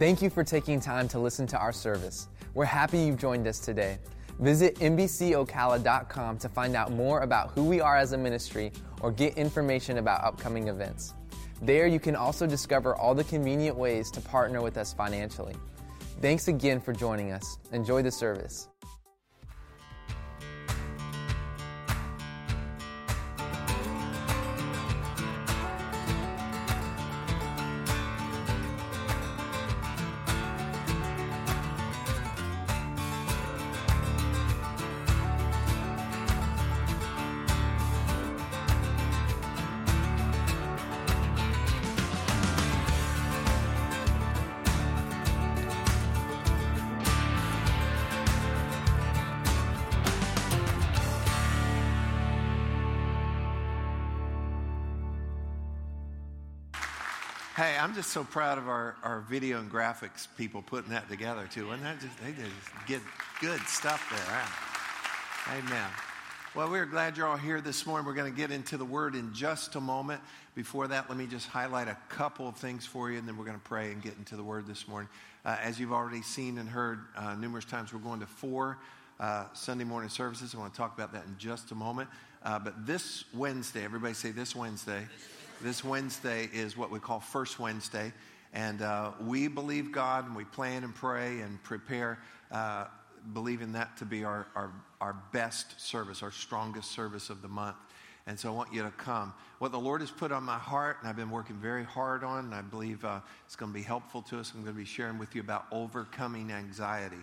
Thank you for taking time to listen to our service. We're happy you've joined us today. Visit NBCOcala.com to find out more about who we are as a ministry or get information about upcoming events. There, you can also discover all the convenient ways to partner with us financially. Thanks again for joining us. Enjoy the service. Just so proud of our, our video and graphics people putting that together too. Wasn't that just they did get good stuff there? Amen. Well, we're glad you're all here this morning. We're going to get into the word in just a moment. Before that, let me just highlight a couple of things for you, and then we're going to pray and get into the word this morning. Uh, as you've already seen and heard uh, numerous times, we're going to four uh, Sunday morning services. I want to talk about that in just a moment. Uh, but this Wednesday, everybody say this Wednesday. This Wednesday is what we call First Wednesday. And uh, we believe God and we plan and pray and prepare, uh, believing that to be our, our, our best service, our strongest service of the month. And so I want you to come. What the Lord has put on my heart, and I've been working very hard on, and I believe uh, it's going to be helpful to us. I'm going to be sharing with you about overcoming anxiety.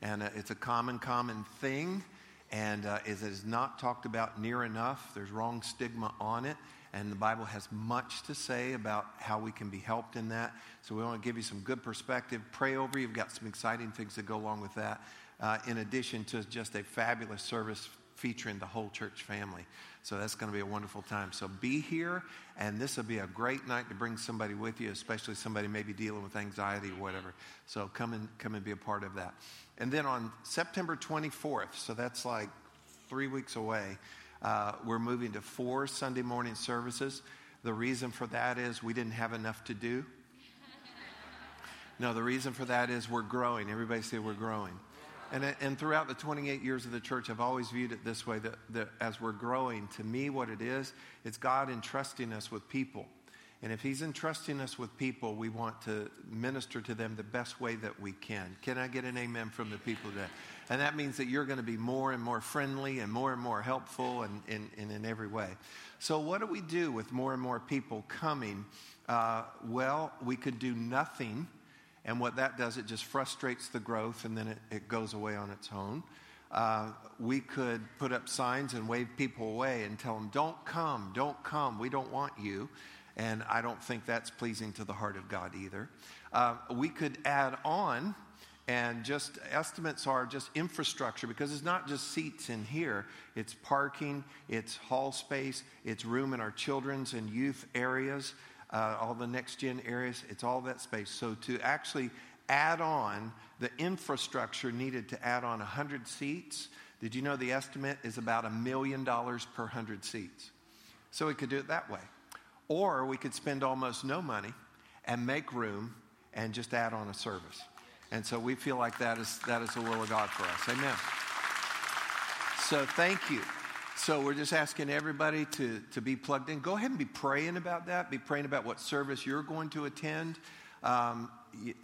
And uh, it's a common, common thing, and uh, it is not talked about near enough. There's wrong stigma on it and the Bible has much to say about how we can be helped in that. So we want to give you some good perspective, pray over you. We've got some exciting things that go along with that, uh, in addition to just a fabulous service featuring the whole church family. So that's going to be a wonderful time. So be here, and this will be a great night to bring somebody with you, especially somebody maybe dealing with anxiety or whatever. So come and come and be a part of that. And then on September 24th, so that's like three weeks away. Uh, we're moving to four Sunday morning services. The reason for that is we didn't have enough to do. No, the reason for that is we're growing. Everybody say we're growing. And, and throughout the 28 years of the church, I've always viewed it this way that, that as we're growing, to me, what it is, it's God entrusting us with people. And if He's entrusting us with people, we want to minister to them the best way that we can. Can I get an amen from the people today? And that means that you're going to be more and more friendly and more and more helpful and, and, and in every way. So, what do we do with more and more people coming? Uh, well, we could do nothing. And what that does, it just frustrates the growth and then it, it goes away on its own. Uh, we could put up signs and wave people away and tell them, don't come, don't come, we don't want you. And I don't think that's pleasing to the heart of God either. Uh, we could add on and just estimates are just infrastructure because it's not just seats in here. It's parking it's hall space it's room in our children's and youth areas uh, all the next gen areas. It's all that space. So to actually add on the infrastructure needed to add on 100 seats did you know the estimate is about a million dollars per 100 seats? So we could do it that way or we could spend almost no money and make room and just add on a service and so we feel like that is, that is the will of God for us. Amen. So thank you. So we're just asking everybody to, to be plugged in. Go ahead and be praying about that. Be praying about what service you're going to attend. Um,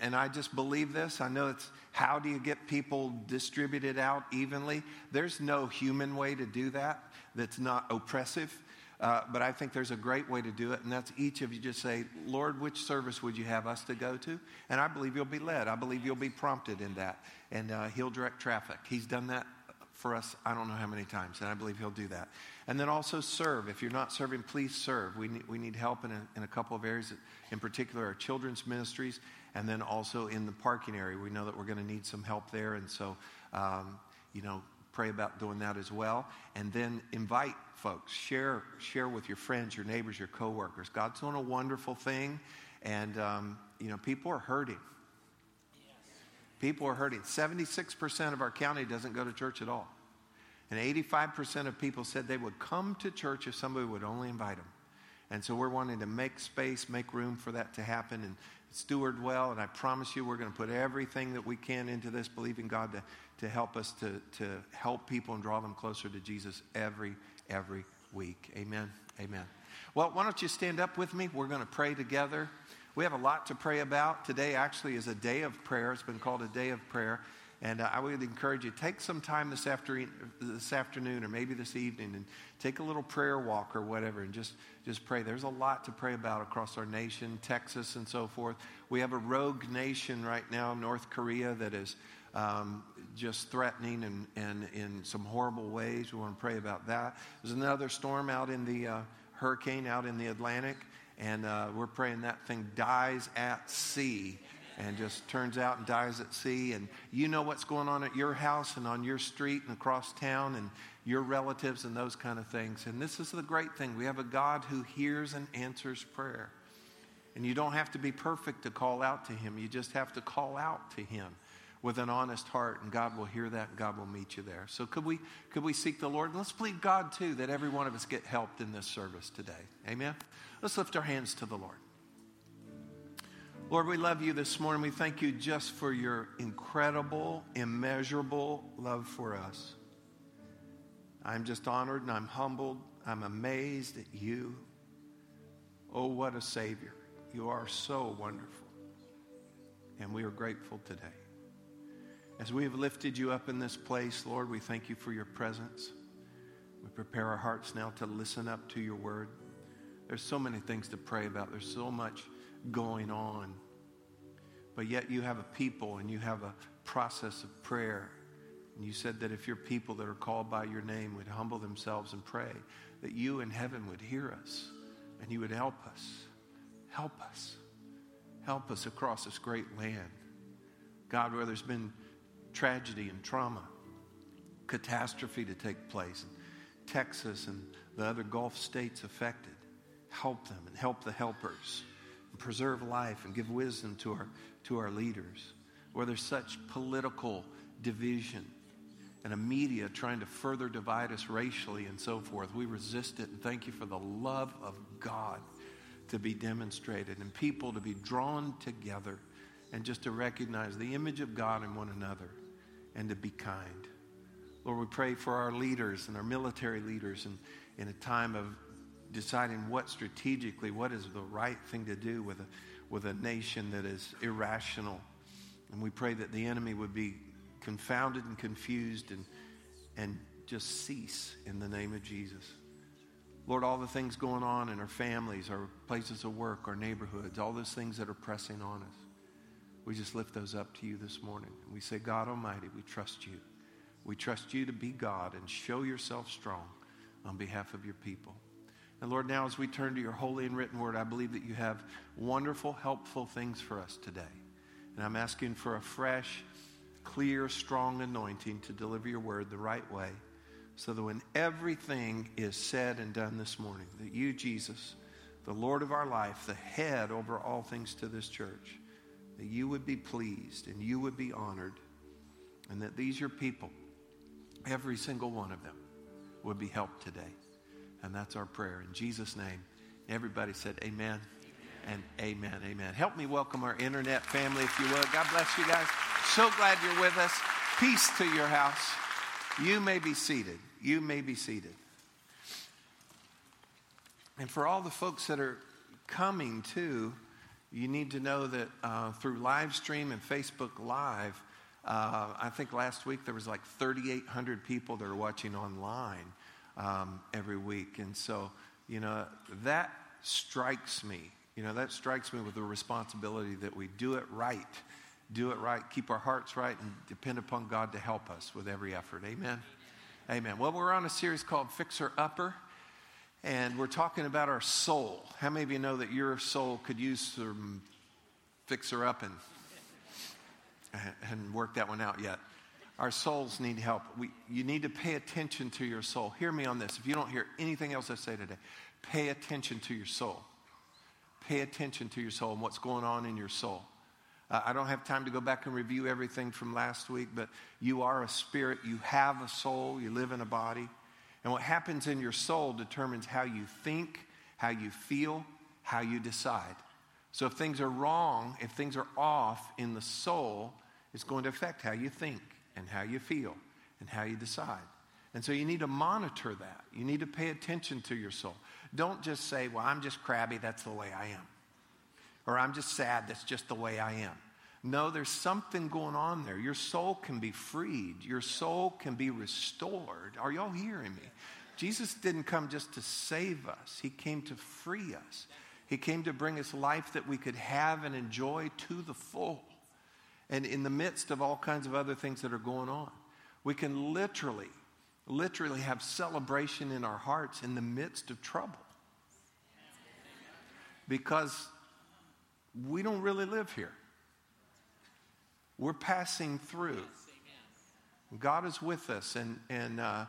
and I just believe this. I know it's how do you get people distributed out evenly? There's no human way to do that that's not oppressive. Uh, but I think there's a great way to do it, and that's each of you just say, Lord, which service would you have us to go to? And I believe you'll be led. I believe you'll be prompted in that. And uh, He'll direct traffic. He's done that for us, I don't know how many times, and I believe He'll do that. And then also serve. If you're not serving, please serve. We need, we need help in a, in a couple of areas, in particular, our children's ministries, and then also in the parking area. We know that we're going to need some help there, and so, um, you know, pray about doing that as well. And then invite folks. Share, share with your friends, your neighbors, your coworkers. God's doing a wonderful thing, and um, you know people are hurting. People are hurting. Seventy-six percent of our county doesn't go to church at all, and eighty-five percent of people said they would come to church if somebody would only invite them. And so we're wanting to make space, make room for that to happen. And steward well. And I promise you, we're going to put everything that we can into this, believing God to, to help us to, to help people and draw them closer to Jesus every, every week. Amen. Amen. Well, why don't you stand up with me? We're going to pray together. We have a lot to pray about. Today actually is a day of prayer. It's been called a day of prayer. And uh, I would encourage you, take some time this, after, this afternoon or maybe this evening and take a little prayer walk or whatever and just, just pray. There's a lot to pray about across our nation, Texas and so forth. We have a rogue nation right now, North Korea, that is um, just threatening and, and in some horrible ways. We want to pray about that. There's another storm out in the uh, hurricane out in the Atlantic, and uh, we're praying that thing dies at sea and just turns out and dies at sea. And you know what's going on at your house and on your street and across town and your relatives and those kind of things. And this is the great thing we have a God who hears and answers prayer. And you don't have to be perfect to call out to Him, you just have to call out to Him with an honest heart, and God will hear that, and God will meet you there. So, could we, could we seek the Lord? And let's plead God, too, that every one of us get helped in this service today. Amen? Let's lift our hands to the Lord. Lord, we love you this morning. We thank you just for your incredible, immeasurable love for us. I'm just honored and I'm humbled. I'm amazed at you. Oh, what a Savior. You are so wonderful. And we are grateful today. As we have lifted you up in this place, Lord, we thank you for your presence. We prepare our hearts now to listen up to your word. There's so many things to pray about, there's so much going on. But yet you have a people and you have a process of prayer. And you said that if your people that are called by your name would humble themselves and pray, that you in heaven would hear us and you would help us. Help us. Help us across this great land. God, where there's been tragedy and trauma, catastrophe to take place, Texas and the other Gulf states affected, help them and help the helpers preserve life and give wisdom to our, to our leaders. Where there's such political division and a media trying to further divide us racially and so forth, we resist it and thank you for the love of God to be demonstrated and people to be drawn together and just to recognize the image of God in one another and to be kind. Lord, we pray for our leaders and our military leaders and in a time of deciding what strategically, what is the right thing to do with a, with a nation that is irrational. And we pray that the enemy would be confounded and confused and, and just cease in the name of Jesus. Lord, all the things going on in our families, our places of work, our neighborhoods, all those things that are pressing on us, we just lift those up to you this morning. And we say, God Almighty, we trust you. We trust you to be God and show yourself strong on behalf of your people. And Lord, now as we turn to your holy and written word, I believe that you have wonderful, helpful things for us today. And I'm asking for a fresh, clear, strong anointing to deliver your word the right way so that when everything is said and done this morning, that you, Jesus, the Lord of our life, the head over all things to this church, that you would be pleased and you would be honored, and that these, your people, every single one of them, would be helped today. And that's our prayer. In Jesus' name, everybody said, Amen, amen. and amen. Amen. Help me welcome our internet family, if you will. God bless you guys. So glad you're with us. Peace to your house. You may be seated. You may be seated. And for all the folks that are coming too, you need to know that uh, through live stream and Facebook Live, uh, I think last week there was like 3,800 people that are watching online um, every week. And so, you know, that strikes me. You know, that strikes me with the responsibility that we do it right. Do it right, keep our hearts right, and depend upon God to help us with every effort. Amen. Amen. Well, we're on a series called Fixer Upper, and we're talking about our soul. How many of you know that your soul could use some fixer up and, and work that one out yet? Our souls need help. We, you need to pay attention to your soul. Hear me on this. If you don't hear anything else I say today, pay attention to your soul. Pay attention to your soul and what's going on in your soul. Uh, I don't have time to go back and review everything from last week, but you are a spirit. You have a soul. You live in a body. And what happens in your soul determines how you think, how you feel, how you decide. So if things are wrong, if things are off in the soul, it's going to affect how you think and how you feel and how you decide. And so you need to monitor that. You need to pay attention to your soul. Don't just say, well, I'm just crabby, that's the way I am. Or I'm just sad, that's just the way I am. No, there's something going on there. Your soul can be freed, your soul can be restored. Are y'all hearing me? Jesus didn't come just to save us, He came to free us. He came to bring us life that we could have and enjoy to the full. And in the midst of all kinds of other things that are going on, we can literally, literally have celebration in our hearts in the midst of trouble. Because we don't really live here. We're passing through. God is with us, and, and uh,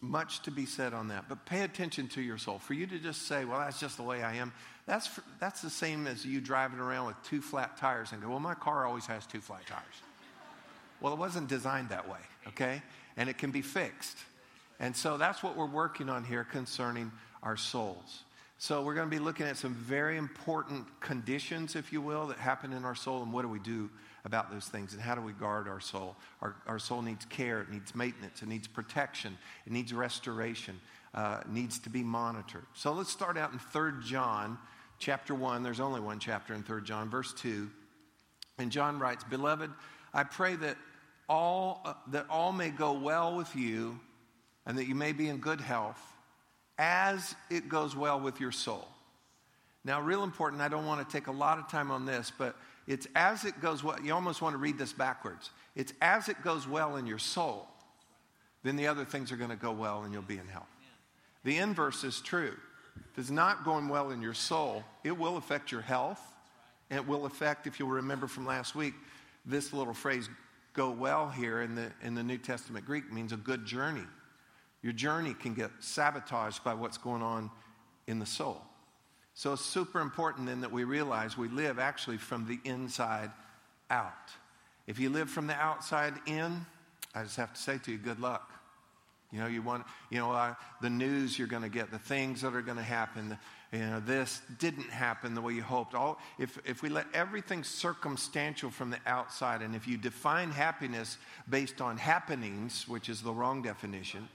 much to be said on that. But pay attention to your soul. For you to just say, well, that's just the way I am, that's, for, that's the same as you driving around with two flat tires and go, well, my car always has two flat tires. Well, it wasn't designed that way, okay? And it can be fixed. And so that's what we're working on here concerning our souls. So we're going to be looking at some very important conditions, if you will, that happen in our soul, and what do we do about those things, and how do we guard our soul? Our, our soul needs care, it needs maintenance, it needs protection, it needs restoration, uh, needs to be monitored. So let's start out in 3 John chapter 1. There's only one chapter in 3 John, verse 2. And John writes, Beloved, I pray that all, uh, that all may go well with you and that you may be in good health as it goes well with your soul. Now, real important, I don't want to take a lot of time on this, but it's as it goes well. You almost want to read this backwards. It's as it goes well in your soul, then the other things are going to go well and you'll be in health. The inverse is true. If it's not going well in your soul, it will affect your health. It will affect, if you'll remember from last week, this little phrase, go well here in the, in the New Testament Greek means a good journey. Your journey can get sabotaged by what's going on in the soul. So it's super important then that we realize we live actually from the inside out. If you live from the outside in, I just have to say to you, good luck. You know, you want, you know, uh, the news you're going to get, the things that are going to happen, the, you know, this didn't happen the way you hoped. All, if, if we let everything circumstantial from the outside, and if you define happiness based on happenings, which is the wrong definition,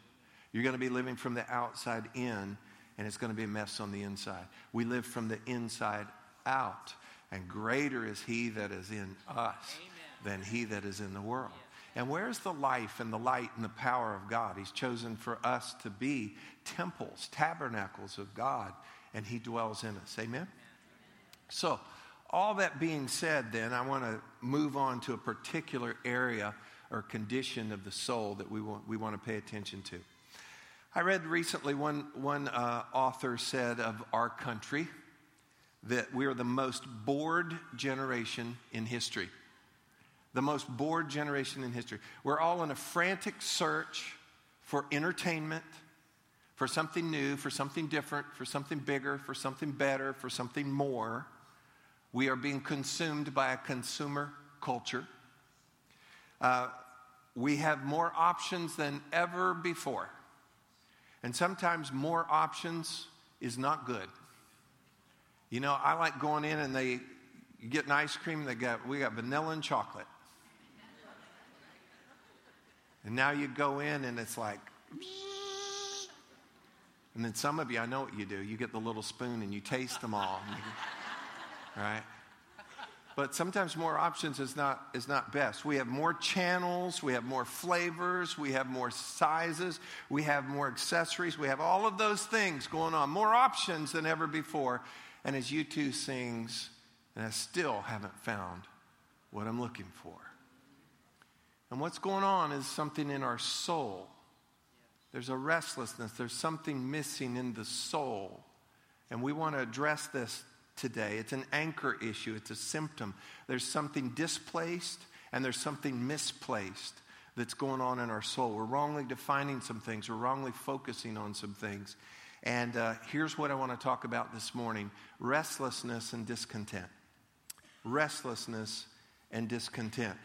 you're going to be living from the outside in, and it's going to be a mess on the inside. We live from the inside out, and greater is He that is in us Amen. than He that is in the world. And where's the life and the light and the power of God? He's chosen for us to be temples, tabernacles of God, and He dwells in us. Amen? So, all that being said, then, I want to move on to a particular area or condition of the soul that we want, we want to pay attention to. I read recently one, one uh, author said of our country that we are the most bored generation in history the most bored generation in history. We're all in a frantic search for entertainment, for something new, for something different, for something bigger, for something better, for something more. We are being consumed by a consumer culture. Uh, we have more options than ever before. And sometimes more options is not good. You know, I like going in and they get an ice cream, they got we got vanilla and chocolate. And now you go in and it's like, and then some of you, I know what you do. You get the little spoon and you taste them all, right? But sometimes more options is not, is not best. We have more channels, we have more flavors, we have more sizes, we have more accessories, we have all of those things going on, more options than ever before. And as U2 sings, and I still haven't found what I'm looking for. And what's going on is something in our soul. There's a restlessness, there's something missing in the soul. And we want to address this today. It's an anchor issue, it's a symptom. There's something displaced and there's something misplaced that's going on in our soul. We're wrongly defining some things, we're wrongly focusing on some things. And uh, here's what I want to talk about this morning restlessness and discontent. Restlessness and discontent.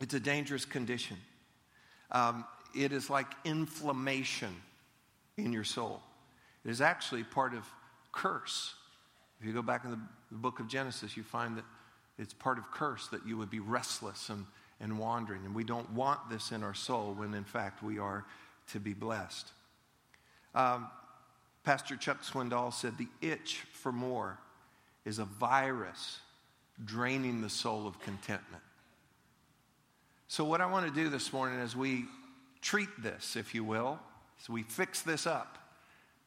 It's a dangerous condition. Um, it is like inflammation in your soul. It is actually part of curse If you go back in the, the book of Genesis, you find that it's part of curse that you would be restless and, and wandering. And we don't want this in our soul when, in fact, we are to be blessed. Um, Pastor Chuck Swindoll said the itch for more is a virus draining the soul of contentment. So, what I want to do this morning is we treat this, if you will, so we fix this up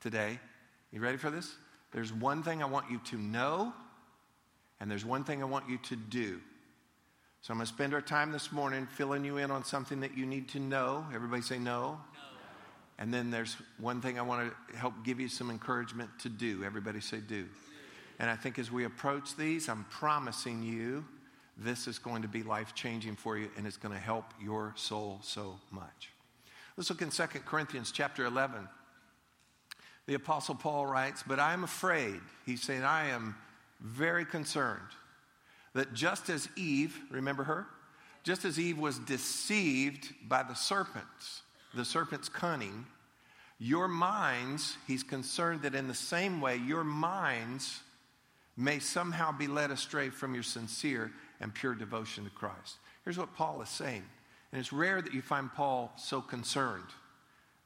today. You ready for this? There's one thing I want you to know, and there's one thing I want you to do. So I'm going to spend our time this morning filling you in on something that you need to know. Everybody say no. no. And then there's one thing I want to help give you some encouragement to do. Everybody say do. And I think as we approach these, I'm promising you this is going to be life changing for you and it's going to help your soul so much. Let's look in 2 Corinthians chapter 11. The Apostle Paul writes, But I am afraid, he's saying, I am very concerned that just as Eve, remember her? Just as Eve was deceived by the serpents, the serpent's cunning, your minds, he's concerned that in the same way, your minds may somehow be led astray from your sincere and pure devotion to Christ. Here's what Paul is saying. And it's rare that you find Paul so concerned.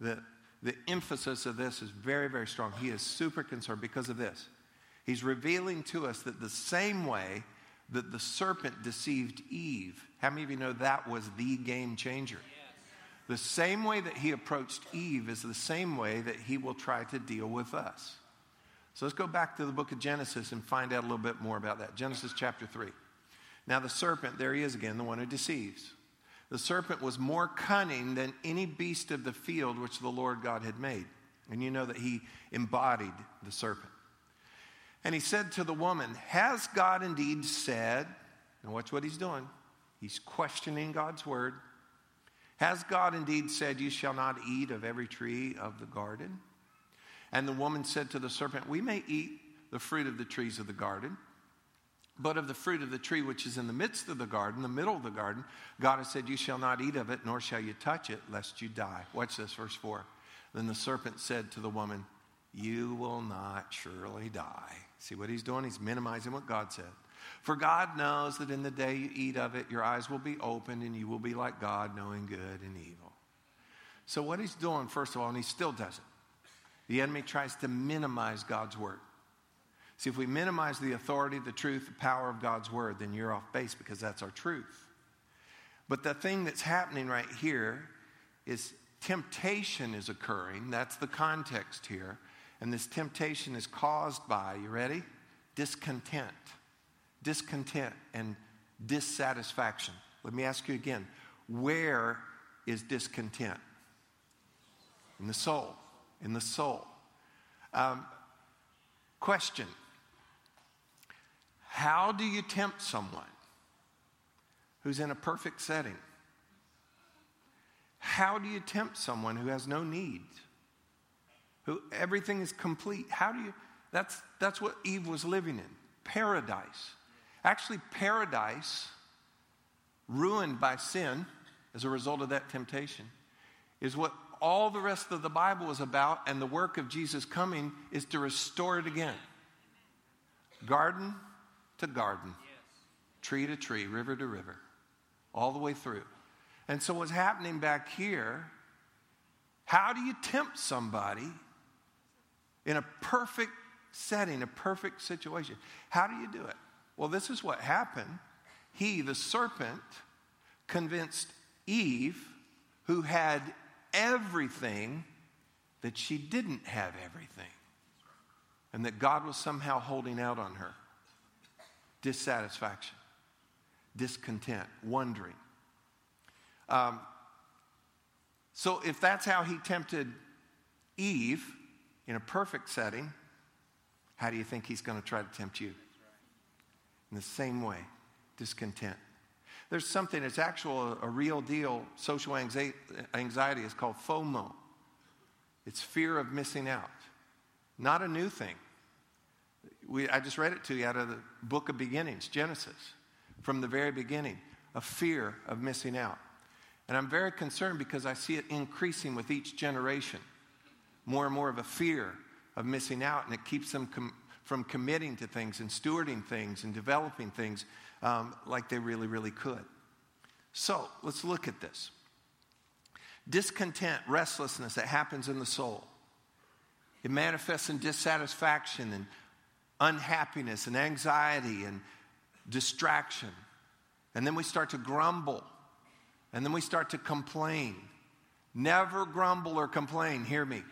The, the emphasis of this is very, very strong. He is super concerned because of this. He's revealing to us that the same way that the serpent deceived Eve, how many of you know that was the game changer? The same way that he approached Eve is the same way that he will try to deal with us. So let's go back to the book of Genesis and find out a little bit more about that. Genesis chapter 3. Now, the serpent, there he is again, the one who deceives. The serpent was more cunning than any beast of the field which the Lord God had made. And you know that he embodied the serpent. And he said to the woman, Has God indeed said, and watch what he's doing. He's questioning God's word. Has God indeed said, You shall not eat of every tree of the garden? And the woman said to the serpent, We may eat the fruit of the trees of the garden, but of the fruit of the tree which is in the midst of the garden, the middle of the garden, God has said, You shall not eat of it, nor shall you touch it, lest you die. Watch this, verse 4. Then the serpent said to the woman, You will not surely die. See what he's doing? He's minimizing what God said. For God knows that in the day you eat of it, your eyes will be opened and you will be like God, knowing good and evil. So, what he's doing, first of all, and he still does it, the enemy tries to minimize God's word. See, if we minimize the authority, the truth, the power of God's word, then you're off base because that's our truth. But the thing that's happening right here is temptation is occurring. That's the context here. And this temptation is caused by, you ready? Discontent. Discontent and dissatisfaction. Let me ask you again where is discontent? In the soul in the soul. Um, question How do you tempt someone who's in a perfect setting? How do you tempt someone who has no need? Who everything is complete? How do you that's that's what Eve was living in. Paradise. Actually, paradise ruined by sin as a result of that temptation is what all the rest of the Bible is about, and the work of Jesus coming is to restore it again. Garden to garden, tree to tree, river to river, all the way through. And so, what's happening back here, how do you tempt somebody in a perfect setting, a perfect situation? How do you do it? Well, this is what happened. He, the serpent, convinced Eve, who had everything that she didn't have everything and that God was somehow holding out on her. Dissatisfaction, discontent, wondering. Um, so, if that's how he tempted Eve in a perfect setting, how do you think he's going to try to tempt you? In the same way, discontent. There's something that's actual, a real deal social anxiety is called FOMO. It's fear of missing out. Not a new thing. We, I just read it to you out of the book of beginnings, Genesis, from the very beginning, a fear of missing out. And I'm very concerned because I see it increasing with each generation. More and more of a fear of missing out, and it keeps them com- from committing to things and stewarding things and developing things um, like they really, really could. So let's look at this discontent, restlessness that happens in the soul. It manifests in dissatisfaction and unhappiness and anxiety and distraction. And then we start to grumble. And then we start to complain. Never grumble or complain, hear me.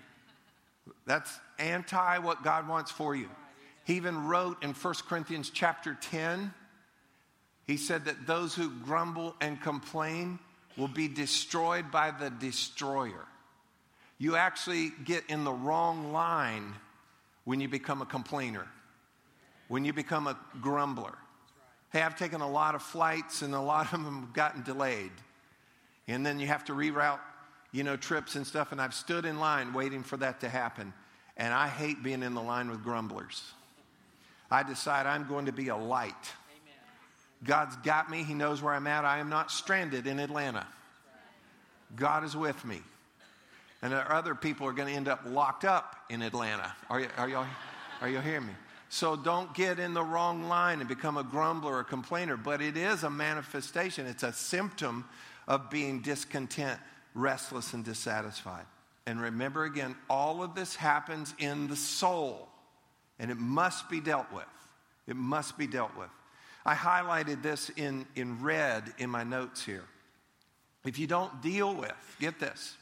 That's anti what God wants for you. He even wrote in 1 Corinthians chapter 10, he said that those who grumble and complain will be destroyed by the destroyer. You actually get in the wrong line when you become a complainer, when you become a grumbler. Hey, I've taken a lot of flights and a lot of them have gotten delayed. And then you have to reroute, you know, trips and stuff. And I've stood in line waiting for that to happen. And I hate being in the line with grumblers. I decide I'm going to be a light. God's got me. He knows where I'm at. I am not stranded in Atlanta. God is with me. And there are other people are going to end up locked up in Atlanta. Are, you, are, y'all, are you hearing me? So don't get in the wrong line and become a grumbler or a complainer. But it is a manifestation, it's a symptom of being discontent, restless, and dissatisfied. And remember again, all of this happens in the soul, and it must be dealt with. It must be dealt with. I highlighted this in, in red in my notes here. If you don't deal with, get this,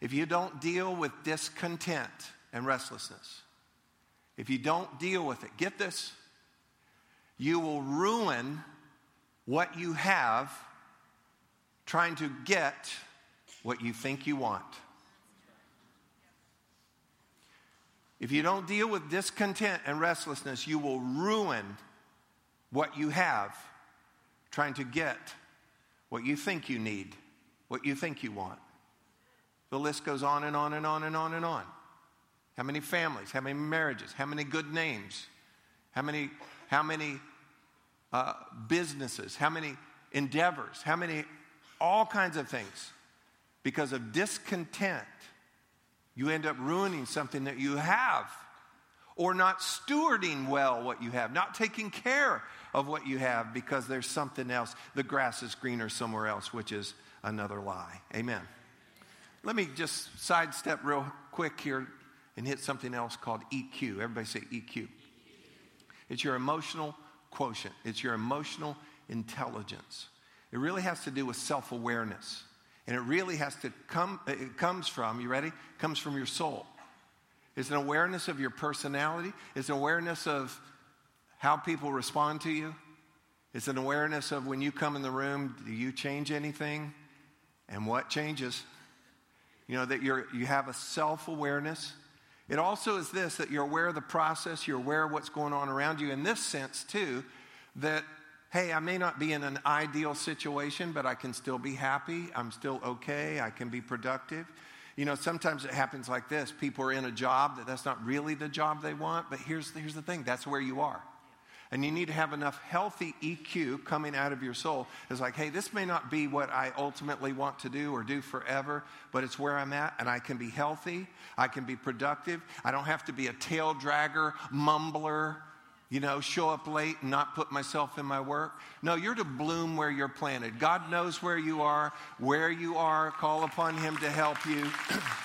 if you don't deal with discontent and restlessness, if you don't deal with it, get this, you will ruin what you have trying to get what you think you want. If you don't deal with discontent and restlessness, you will ruin what you have trying to get what you think you need, what you think you want. The list goes on and on and on and on and on. How many families? How many marriages? How many good names? How many, how many uh, businesses? How many endeavors? How many all kinds of things. Because of discontent, you end up ruining something that you have, or not stewarding well what you have, not taking care of what you have because there's something else. The grass is greener somewhere else, which is another lie. Amen. Let me just sidestep real quick here and hit something else called EQ. Everybody say EQ. It's your emotional quotient, it's your emotional intelligence. It really has to do with self awareness. And it really has to come, it comes from, you ready? It comes from your soul. It's an awareness of your personality, it's an awareness of how people respond to you. It's an awareness of when you come in the room, do you change anything? And what changes? You know, that you're, you have a self awareness. It also is this that you're aware of the process, you're aware of what's going on around you. In this sense, too, that hey, I may not be in an ideal situation, but I can still be happy. I'm still okay. I can be productive. You know, sometimes it happens like this people are in a job that that's not really the job they want, but here's, here's the thing that's where you are. And you need to have enough healthy EQ coming out of your soul. It's like, hey, this may not be what I ultimately want to do or do forever, but it's where I'm at, and I can be healthy. I can be productive. I don't have to be a tail dragger, mumbler, you know, show up late and not put myself in my work. No, you're to bloom where you're planted. God knows where you are, where you are. Call upon Him to help you.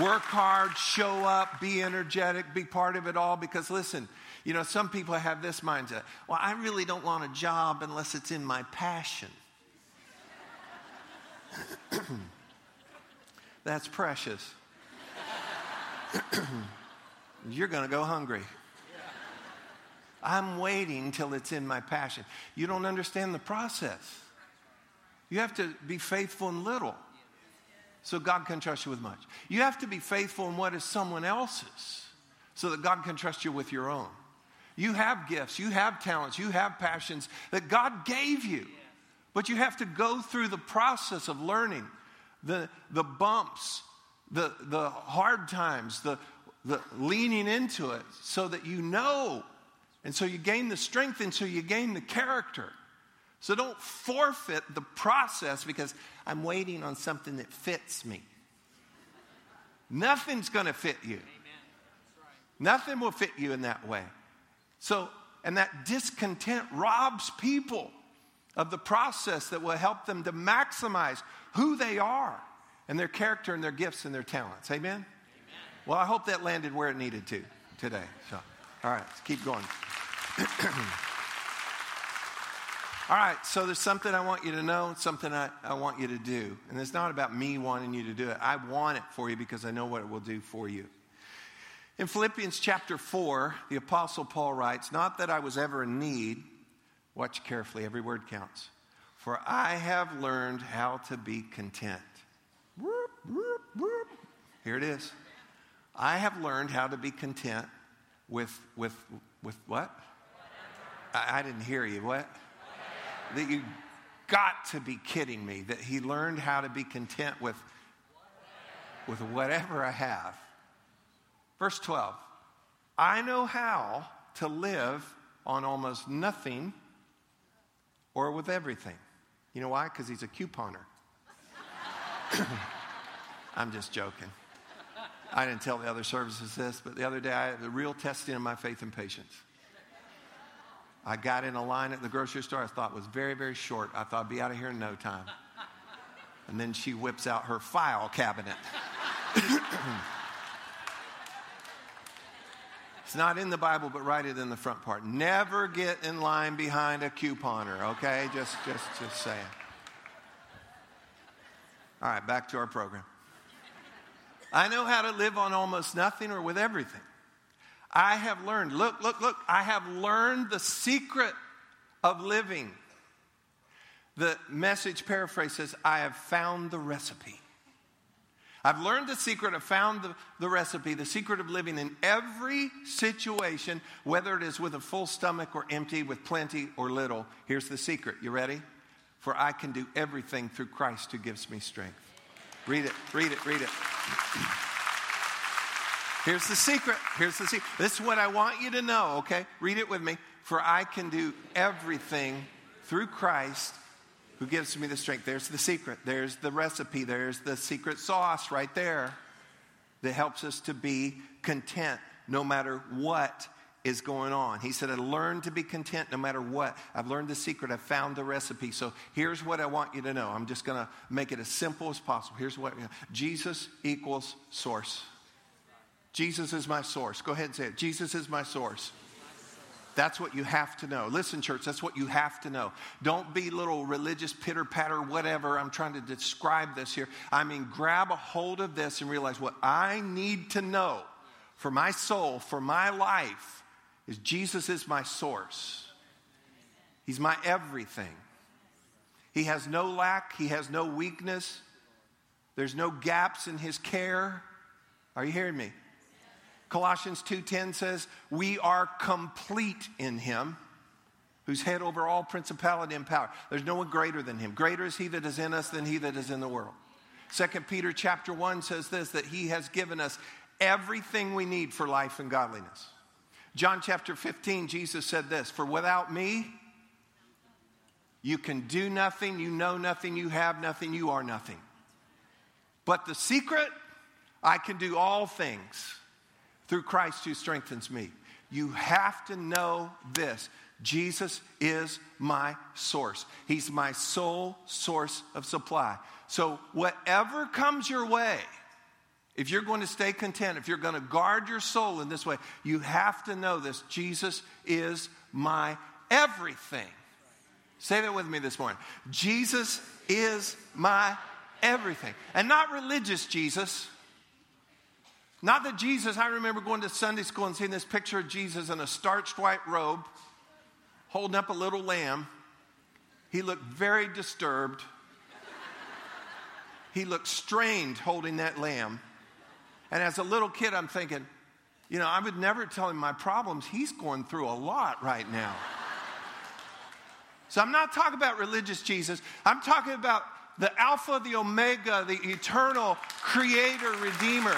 work hard, show up, be energetic, be part of it all. Because listen, you know, some people have this mindset well, I really don't want a job unless it's in my passion. That's precious. You're going to go hungry. I'm waiting till it's in my passion. You don't understand the process. You have to be faithful in little so God can trust you with much. You have to be faithful in what is someone else's so that God can trust you with your own. You have gifts, you have talents, you have passions that God gave you. But you have to go through the process of learning the, the bumps, the, the hard times, the, the leaning into it so that you know and so you gain the strength and so you gain the character. So don't forfeit the process because I'm waiting on something that fits me. Nothing's going to fit you. Nothing will fit you in that way. So, and that discontent robs people of the process that will help them to maximize who they are and their character and their gifts and their talents. Amen? Amen. Well, I hope that landed where it needed to today. So, all right, let's keep going. all right, so there's something I want you to know, something I, I want you to do. And it's not about me wanting you to do it. I want it for you because I know what it will do for you. In Philippians chapter 4, the Apostle Paul writes, Not that I was ever in need, watch carefully, every word counts, for I have learned how to be content. Here it is. I have learned how to be content with, with, with what? I, I didn't hear you. What? That you got to be kidding me that he learned how to be content with, with whatever I have. Verse 12 I know how to live on almost nothing or with everything. You know why? Because he's a couponer. I'm just joking. I didn't tell the other services this, but the other day I had a real testing of my faith and patience. I got in a line at the grocery store I thought was very, very short. I thought I'd be out of here in no time. And then she whips out her file cabinet. It's not in the Bible, but write it in the front part. Never get in line behind a couponer, okay? Just, just, just saying. All right, back to our program. I know how to live on almost nothing or with everything. I have learned, look, look, look, I have learned the secret of living. The message paraphrase says, I have found the recipe. I've learned the secret, I've found the, the recipe, the secret of living in every situation, whether it is with a full stomach or empty, with plenty or little. Here's the secret. You ready? For I can do everything through Christ who gives me strength. Read it, read it, read it. Here's the secret. Here's the secret. This is what I want you to know, okay? Read it with me. For I can do everything through Christ who gives me the strength. There's the secret. There's the recipe. There's the secret sauce right there that helps us to be content no matter what is going on. He said, I learned to be content no matter what. I've learned the secret. I've found the recipe. So here's what I want you to know. I'm just going to make it as simple as possible. Here's what. Jesus equals source. Jesus is my source. Go ahead and say it. Jesus is my source. That's what you have to know. Listen, church, that's what you have to know. Don't be little religious pitter patter, whatever. I'm trying to describe this here. I mean, grab a hold of this and realize what I need to know for my soul, for my life, is Jesus is my source. He's my everything. He has no lack, He has no weakness, there's no gaps in His care. Are you hearing me? Colossians 2:10 says, "We are complete in him." Who's head over all principality and power. There's no one greater than him. Greater is he that is in us than he that is in the world. Second Peter chapter 1 says this that he has given us everything we need for life and godliness. John chapter 15, Jesus said this For without me, you can do nothing, you know nothing, you have nothing, you are nothing. But the secret, I can do all things through Christ who strengthens me. You have to know this Jesus is my source, He's my sole source of supply. So, whatever comes your way, if you're going to stay content, if you're going to guard your soul in this way, you have to know this Jesus is my everything. Say that with me this morning. Jesus is my everything. And not religious Jesus, not that Jesus, I remember going to Sunday school and seeing this picture of Jesus in a starched white robe, holding up a little lamb. He looked very disturbed. He looked strained holding that lamb. And as a little kid, I'm thinking, you know, I would never tell him my problems. He's going through a lot right now. So I'm not talking about religious Jesus. I'm talking about the Alpha, the Omega, the eternal creator, redeemer.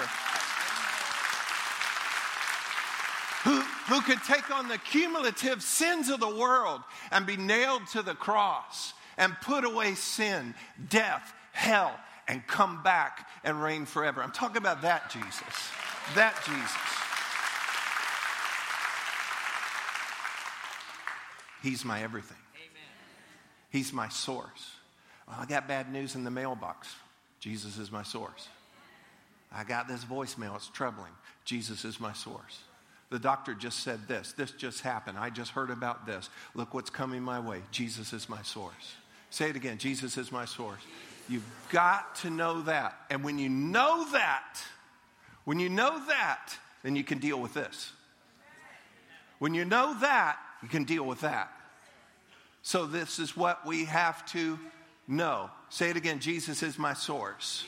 who could take on the cumulative sins of the world and be nailed to the cross and put away sin, death, hell, and come back and reign forever. I'm talking about that Jesus. That Jesus. He's my everything. He's my source. Well, I got bad news in the mailbox. Jesus is my source. I got this voicemail. It's troubling. Jesus is my source. The doctor just said this. This just happened. I just heard about this. Look what's coming my way. Jesus is my source. Say it again Jesus is my source. You've got to know that. And when you know that, when you know that, then you can deal with this. When you know that, you can deal with that. So, this is what we have to know. Say it again Jesus is my source.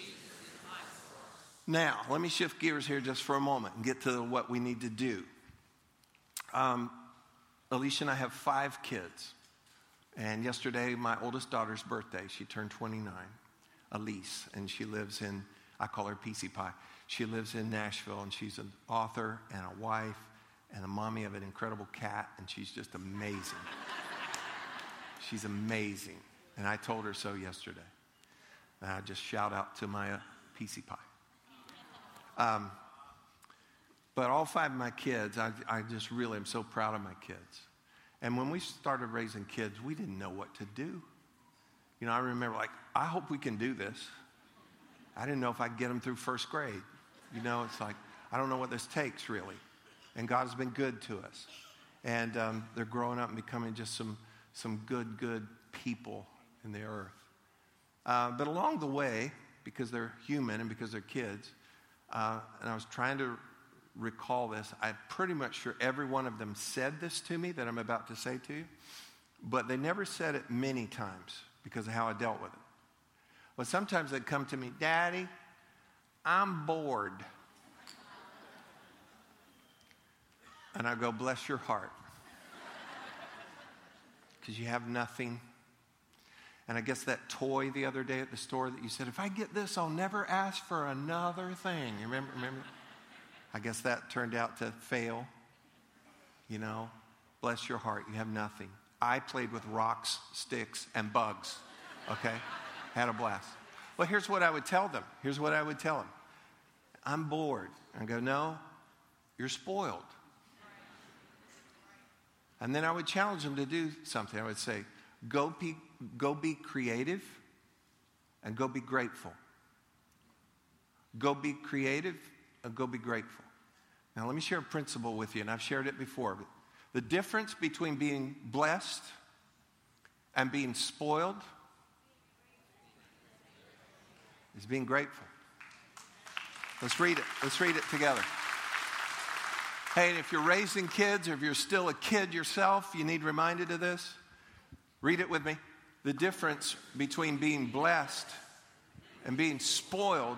Now, let me shift gears here just for a moment and get to what we need to do. Um, Alicia and I have five kids. And yesterday, my oldest daughter's birthday, she turned 29, Elise, and she lives in, I call her PC Pie. She lives in Nashville, and she's an author and a wife and a mommy of an incredible cat, and she's just amazing. she's amazing. And I told her so yesterday. And I just shout out to my uh, PC Pie. Um, but all five of my kids, I, I just really am so proud of my kids. And when we started raising kids, we didn't know what to do. You know, I remember like, I hope we can do this. I didn't know if I could get them through first grade. You know, it's like, I don't know what this takes really. And God has been good to us. And um, they're growing up and becoming just some, some good, good people in the earth. Uh, but along the way, because they're human and because they're kids, uh, and I was trying to recall this. I'm pretty much sure every one of them said this to me that I'm about to say to you, but they never said it many times because of how I dealt with it. Well, sometimes they'd come to me, Daddy, I'm bored. And I go, Bless your heart. Because you have nothing and I guess that toy the other day at the store that you said, if I get this, I'll never ask for another thing. You remember? remember? I guess that turned out to fail. You know, bless your heart, you have nothing. I played with rocks, sticks, and bugs. Okay? Had a blast. Well, here's what I would tell them. Here's what I would tell them I'm bored. I go, no, you're spoiled. And then I would challenge them to do something. I would say, go be, go be creative and go be grateful. Go be creative and go be grateful. Now, let me share a principle with you, and I've shared it before. The difference between being blessed and being spoiled is being grateful. Let's read it. Let's read it together. Hey, if you're raising kids or if you're still a kid yourself, you need reminded of this. Read it with me. The difference between being blessed and being spoiled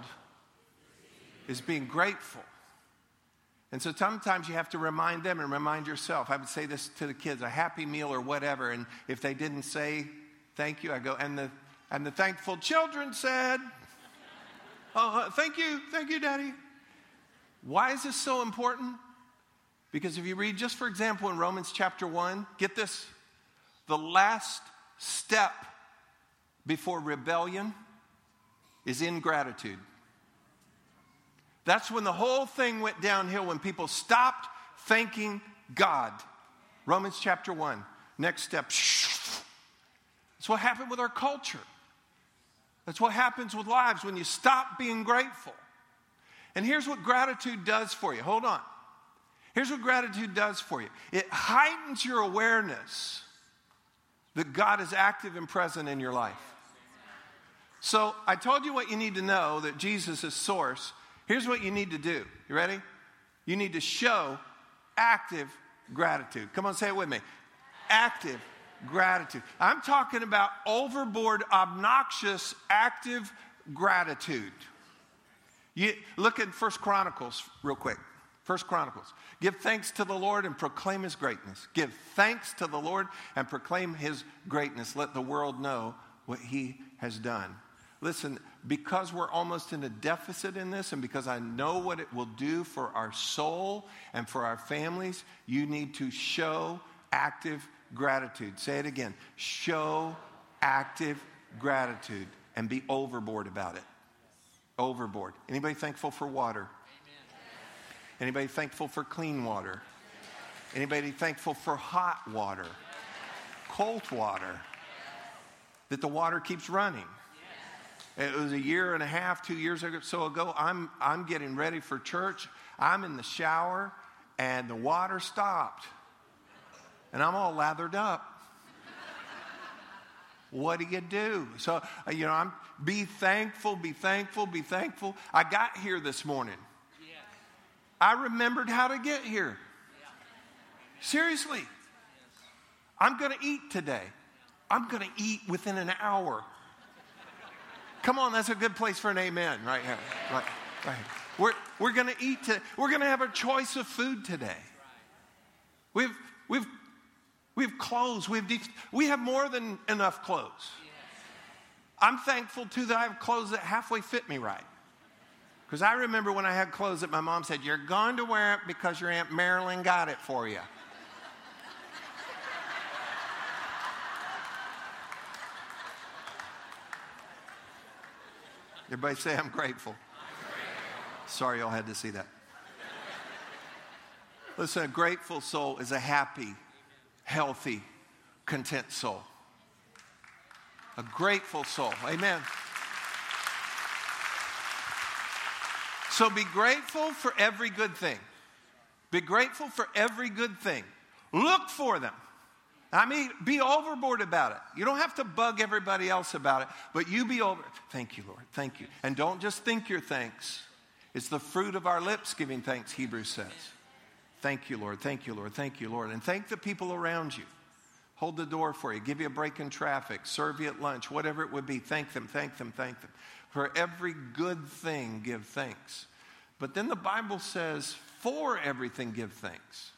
is being grateful. And so sometimes you have to remind them and remind yourself. I would say this to the kids a happy meal or whatever. And if they didn't say thank you, I go, and the, and the thankful children said, Oh, uh, thank you, thank you, Daddy. Why is this so important? Because if you read, just for example, in Romans chapter 1, get this the last step before rebellion is ingratitude. That's when the whole thing went downhill, when people stopped thanking God. Romans chapter 1. Next step. That's what happened with our culture. That's what happens with lives when you stop being grateful. And here's what gratitude does for you. Hold on. Here's what gratitude does for you it heightens your awareness that God is active and present in your life. So I told you what you need to know that Jesus is source. Here's what you need to do. You ready? You need to show active gratitude. Come on, say it with me. Active gratitude. I'm talking about overboard, obnoxious, active gratitude. You look at First Chronicles real quick. First Chronicles. Give thanks to the Lord and proclaim his greatness. Give thanks to the Lord and proclaim his greatness. Let the world know what he has done. Listen, because we're almost in a deficit in this, and because I know what it will do for our soul and for our families, you need to show active gratitude. Say it again show active gratitude and be overboard about it. Overboard. Anybody thankful for water? Anybody thankful for clean water? Anybody thankful for hot water? cold water, that the water keeps running. It was a year and a half, two years or so ago. I'm, I'm getting ready for church. I'm in the shower, and the water stopped. And I'm all lathered up. what do you do? So, uh, you know, I'm be thankful, be thankful, be thankful. I got here this morning. I remembered how to get here. Seriously. I'm going to eat today. I'm going to eat within an hour. Come on, that's a good place for an amen right here. Right, right. We're, we're going to eat today. We're going to have a choice of food today. We've, we've, we've clothes. We've de- we have more than enough clothes. I'm thankful too that I have clothes that halfway fit me right. Because I remember when I had clothes that my mom said, You're going to wear it because your Aunt Marilyn got it for you. Everybody say, I'm grateful. Sorry, y'all had to see that. Listen, a grateful soul is a happy, healthy, content soul. A grateful soul. Amen. So be grateful for every good thing. Be grateful for every good thing. Look for them. I mean, be overboard about it. You don't have to bug everybody else about it, but you be over. Thank you, Lord. Thank you. And don't just think your thanks. It's the fruit of our lips giving thanks, Hebrews says. Thank you, Lord. Thank you, Lord. Thank you, Lord. And thank the people around you. Hold the door for you, give you a break in traffic, serve you at lunch, whatever it would be. Thank them, thank them, thank them. For every good thing, give thanks. But then the Bible says, for everything, give thanks.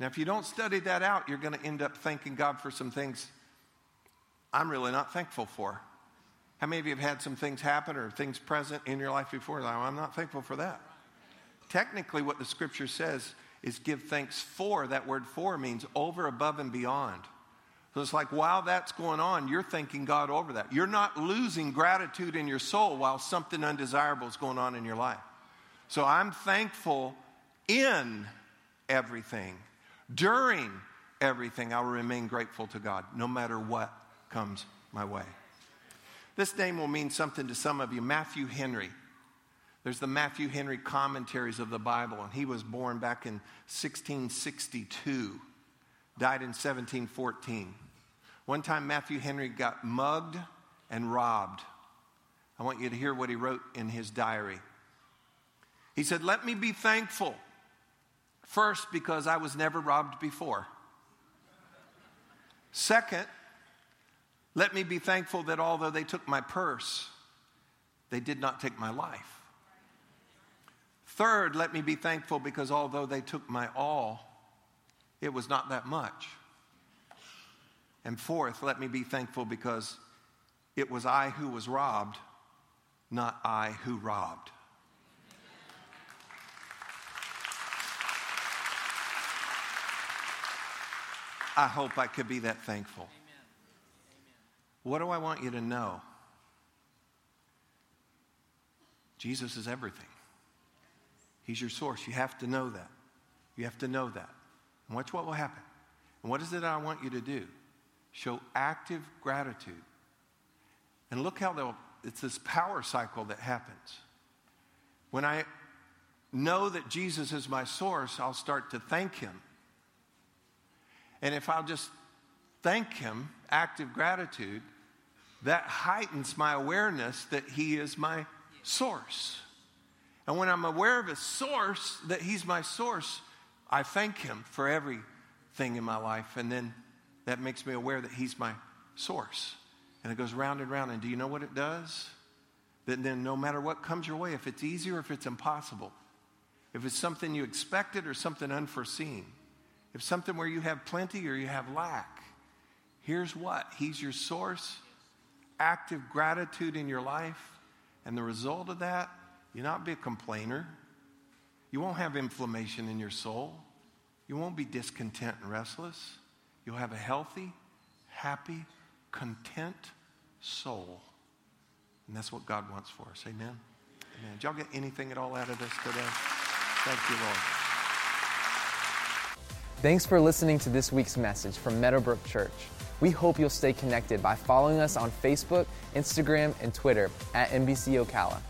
Now, if you don't study that out, you're going to end up thanking God for some things I'm really not thankful for. How many of you have had some things happen or things present in your life before? I'm not thankful for that. Technically, what the scripture says is give thanks for. That word for means over, above, and beyond. So it's like while that's going on, you're thanking God over that. You're not losing gratitude in your soul while something undesirable is going on in your life. So I'm thankful in everything during everything, I will remain grateful to God, no matter what comes my way. This name will mean something to some of you Matthew Henry. There's the Matthew Henry commentaries of the Bible, and he was born back in 1662, died in 1714. One time, Matthew Henry got mugged and robbed. I want you to hear what he wrote in his diary. He said, Let me be thankful First, because I was never robbed before. Second, let me be thankful that although they took my purse, they did not take my life. Third, let me be thankful because although they took my all, it was not that much. And fourth, let me be thankful because it was I who was robbed, not I who robbed. I hope I could be that thankful. What do I want you to know? Jesus is everything. He's your source. You have to know that. You have to know that. And watch what will happen. And what is it I want you to do? Show active gratitude. And look how it's this power cycle that happens. When I know that Jesus is my source, I'll start to thank Him and if I'll just thank Him, active gratitude, that heightens my awareness that He is my source. And when I'm aware of His source, that He's my source, I thank Him for everything in my life. And then that makes me aware that He's my source. And it goes round and round. And do you know what it does? That then no matter what comes your way, if it's easy or if it's impossible, if it's something you expected or something unforeseen, if something where you have plenty or you have lack, here's what He's your source, active gratitude in your life. And the result of that, you'll not be a complainer. You won't have inflammation in your soul. You won't be discontent and restless. You'll have a healthy, happy, content soul. And that's what God wants for us. Amen. Amen. Did y'all get anything at all out of this today? Thank you, Lord. Thanks for listening to this week's message from Meadowbrook Church. We hope you'll stay connected by following us on Facebook, Instagram, and Twitter at MBC Ocala.